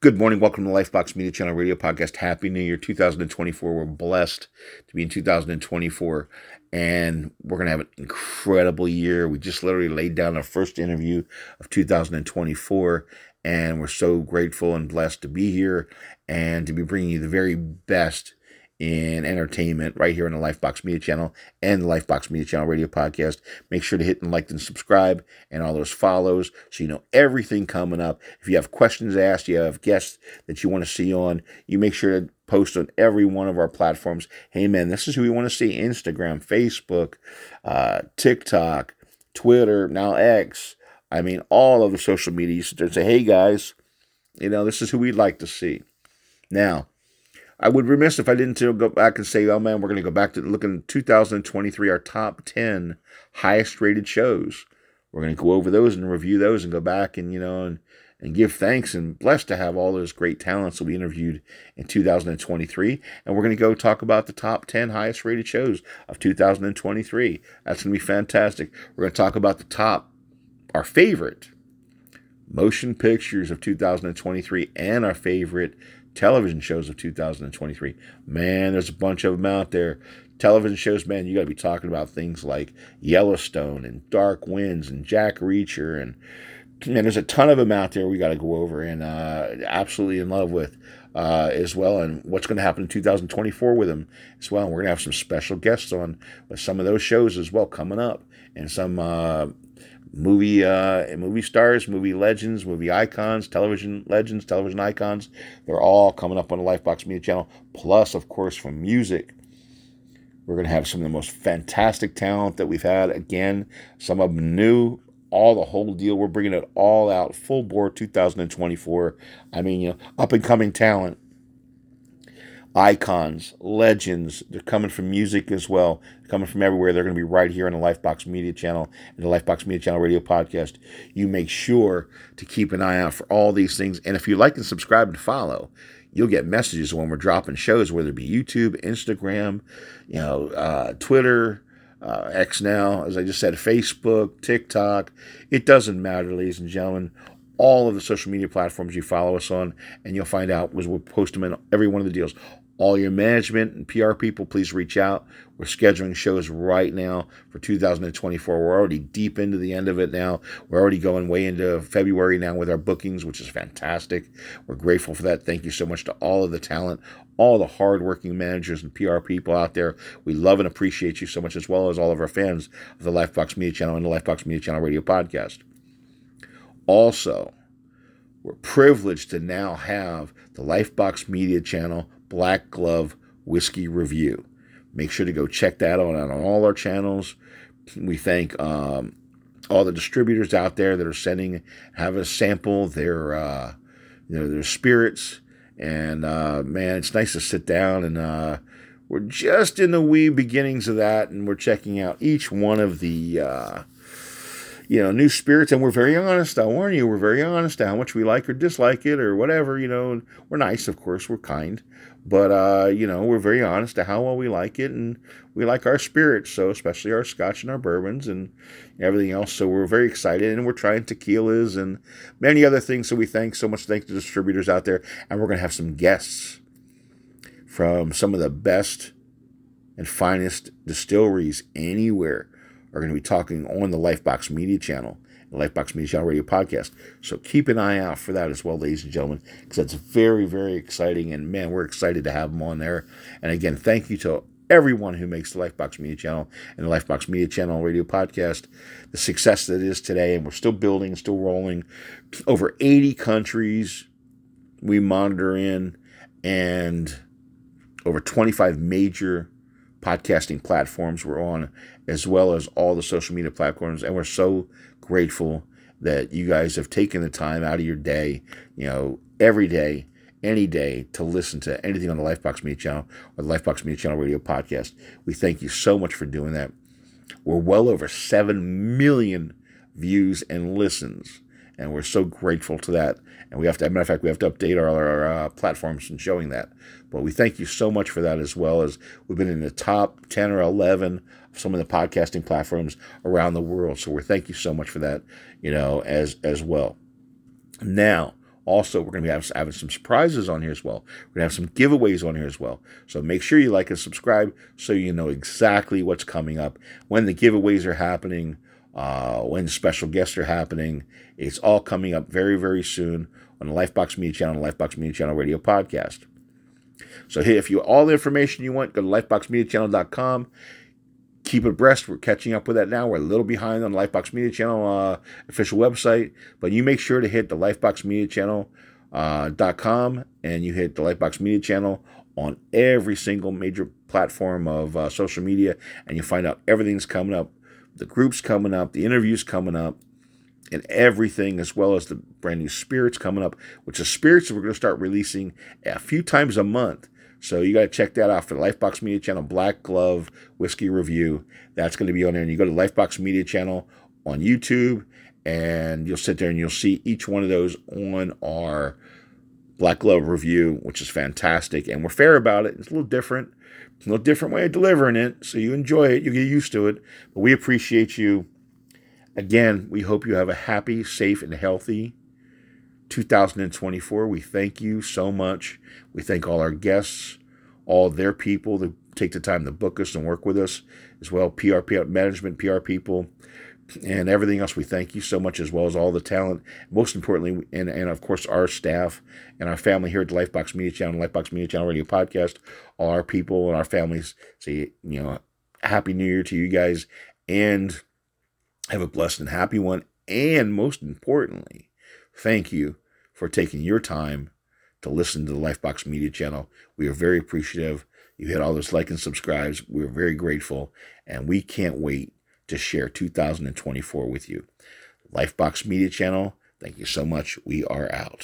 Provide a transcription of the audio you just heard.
Good morning. Welcome to Lifebox Media Channel Radio Podcast. Happy New Year 2024. We're blessed to be in 2024 and we're going to have an incredible year. We just literally laid down our first interview of 2024 and we're so grateful and blessed to be here and to be bringing you the very best in entertainment right here on the Lifebox Media Channel and the Lifebox Media Channel Radio Podcast. Make sure to hit and like and subscribe and all those follows so you know everything coming up. If you have questions asked, you have guests that you want to see on, you make sure to post on every one of our platforms. Hey man, this is who we want to see Instagram, Facebook, uh, TikTok, Twitter, now X. I mean, all of the social media. You sit there and say, hey guys, you know, this is who we'd like to see. Now, I would remiss if I didn't go back and say, oh man, we're going to go back to looking at 2023, our top 10 highest rated shows. We're going to go over those and review those and go back and, you know, and, and give thanks and blessed to have all those great talents that we interviewed in 2023. And we're going to go talk about the top 10 highest rated shows of 2023. That's going to be fantastic. We're going to talk about the top, our favorite motion pictures of 2023 and our favorite television shows of 2023. Man, there's a bunch of them out there. Television shows, man, you got to be talking about things like Yellowstone and Dark Winds and Jack Reacher and man, there's a ton of them out there we got to go over and uh, absolutely in love with uh, as well, and what's going to happen in 2024 with them as well. And we're going to have some special guests on with some of those shows as well coming up, and some uh, movie uh, movie stars, movie legends, movie icons, television legends, television icons. They're all coming up on the Lifebox Media channel. Plus, of course, from music, we're going to have some of the most fantastic talent that we've had. Again, some of them new, all the whole deal. We're bringing it all out, full bore 2024. I mean, you know, up and coming talent icons, legends. They're coming from music as well. They're coming from everywhere. They're going to be right here on the Lifebox Media Channel and the Lifebox Media Channel radio podcast. You make sure to keep an eye out for all these things. And if you like and subscribe and follow, you'll get messages when we're dropping shows, whether it be YouTube, Instagram, you know, uh, Twitter, uh, X now, as I just said, Facebook, TikTok. It doesn't matter, ladies and gentlemen all of the social media platforms you follow us on, and you'll find out was we'll post them in every one of the deals all your management and PR people, please reach out. We're scheduling shows right now for 2024. We're already deep into the end of it now. We're already going way into February now with our bookings, which is fantastic. We're grateful for that. Thank you so much to all of the talent, all the hardworking managers and PR people out there. We love and appreciate you so much, as well as all of our fans of the Lifebox Media Channel and the Lifebox Media Channel Radio Podcast. Also, we're privileged to now have the Lifebox Media Channel Black Glove Whiskey Review. Make sure to go check that out on all our channels. We thank um, all the distributors out there that are sending, have a sample their, uh, you know, their spirits. And uh, man, it's nice to sit down and uh, we're just in the wee beginnings of that, and we're checking out each one of the uh, you know, new spirits, and we're very honest. I warn you, we're very honest how much we like or dislike it or whatever. You know, we're nice, of course, we're kind, but uh, you know, we're very honest to how well we like it, and we like our spirits, so especially our Scotch and our bourbons and everything else. So we're very excited, and we're trying tequilas and many other things. So we thank so much, thank the distributors out there, and we're gonna have some guests from some of the best and finest distilleries anywhere are going to be talking on the Lifebox Media channel, the Lifebox Media Channel Radio podcast. So keep an eye out for that as well, ladies and gentlemen, because that's very, very exciting. And man, we're excited to have them on there. And again, thank you to everyone who makes the Lifebox Media Channel and the Lifebox Media Channel radio podcast the success that it is today. And we're still building, still rolling. Over 80 countries we monitor in, and over 25 major podcasting platforms we're on, as well as all the social media platforms. And we're so grateful that you guys have taken the time out of your day, you know, every day, any day to listen to anything on the Lifebox Media Channel or the Lifebox Media Channel Radio podcast. We thank you so much for doing that. We're well over 7 million views and listens and we're so grateful to that. And we have to, matter of fact, we have to update our, our uh, platforms and showing that. But we thank you so much for that as well as we've been in the top 10 or 11 of some of the podcasting platforms around the world. So we thank you so much for that, you know, as as well. Now, Also, we're going to be having some surprises on here as well. We're going to have some giveaways on here as well. So make sure you like and subscribe so you know exactly what's coming up, when the giveaways are happening, uh, when special guests are happening. It's all coming up very, very soon on the Lifebox Media Channel, Lifebox Media Channel Radio Podcast. So hey, if you all the information you want, go to lifeboxmediachannel.com. Keep abreast. We're catching up with that now. We're a little behind on the Lifebox Media Channel uh, official website, but you make sure to hit the Lifebox Media Channel uh, .com and you hit the Lifebox Media Channel on every single major platform of uh, social media, and you find out everything's coming up. The groups coming up, the interviews coming up, and everything, as well as the brand new spirits coming up, which is spirits we're going to start releasing a few times a month. So you got to check that out for the Lifebox Media Channel Black Glove Whiskey Review. That's going to be on there. And you go to Lifebox Media Channel on YouTube, and you'll sit there and you'll see each one of those on our Black Glove Review, which is fantastic. And we're fair about it. It's a little different. It's a little different way of delivering it. So you enjoy it. You get used to it. But we appreciate you Again, we hope you have a happy, safe, and healthy 2024. We thank you so much. We thank all our guests, all their people that take the time to book us and work with us, as well PR, management, PR people, and everything else. We thank you so much, as well as all the talent. Most importantly, and, and of course, our staff and our family here at the Lifebox Media Channel, Lifebox Media Channel Radio Podcast, all our people and our families say, you know, Happy New Year to you guys. And have a blessed and happy one. And most importantly, thank you for taking your time to listen to the Lifebox Media channel. We are very appreciative. You hit all those like and subscribes. We're very grateful. And we can't wait to share 2024 with you. Lifebox Media channel, thank you so much. We are out.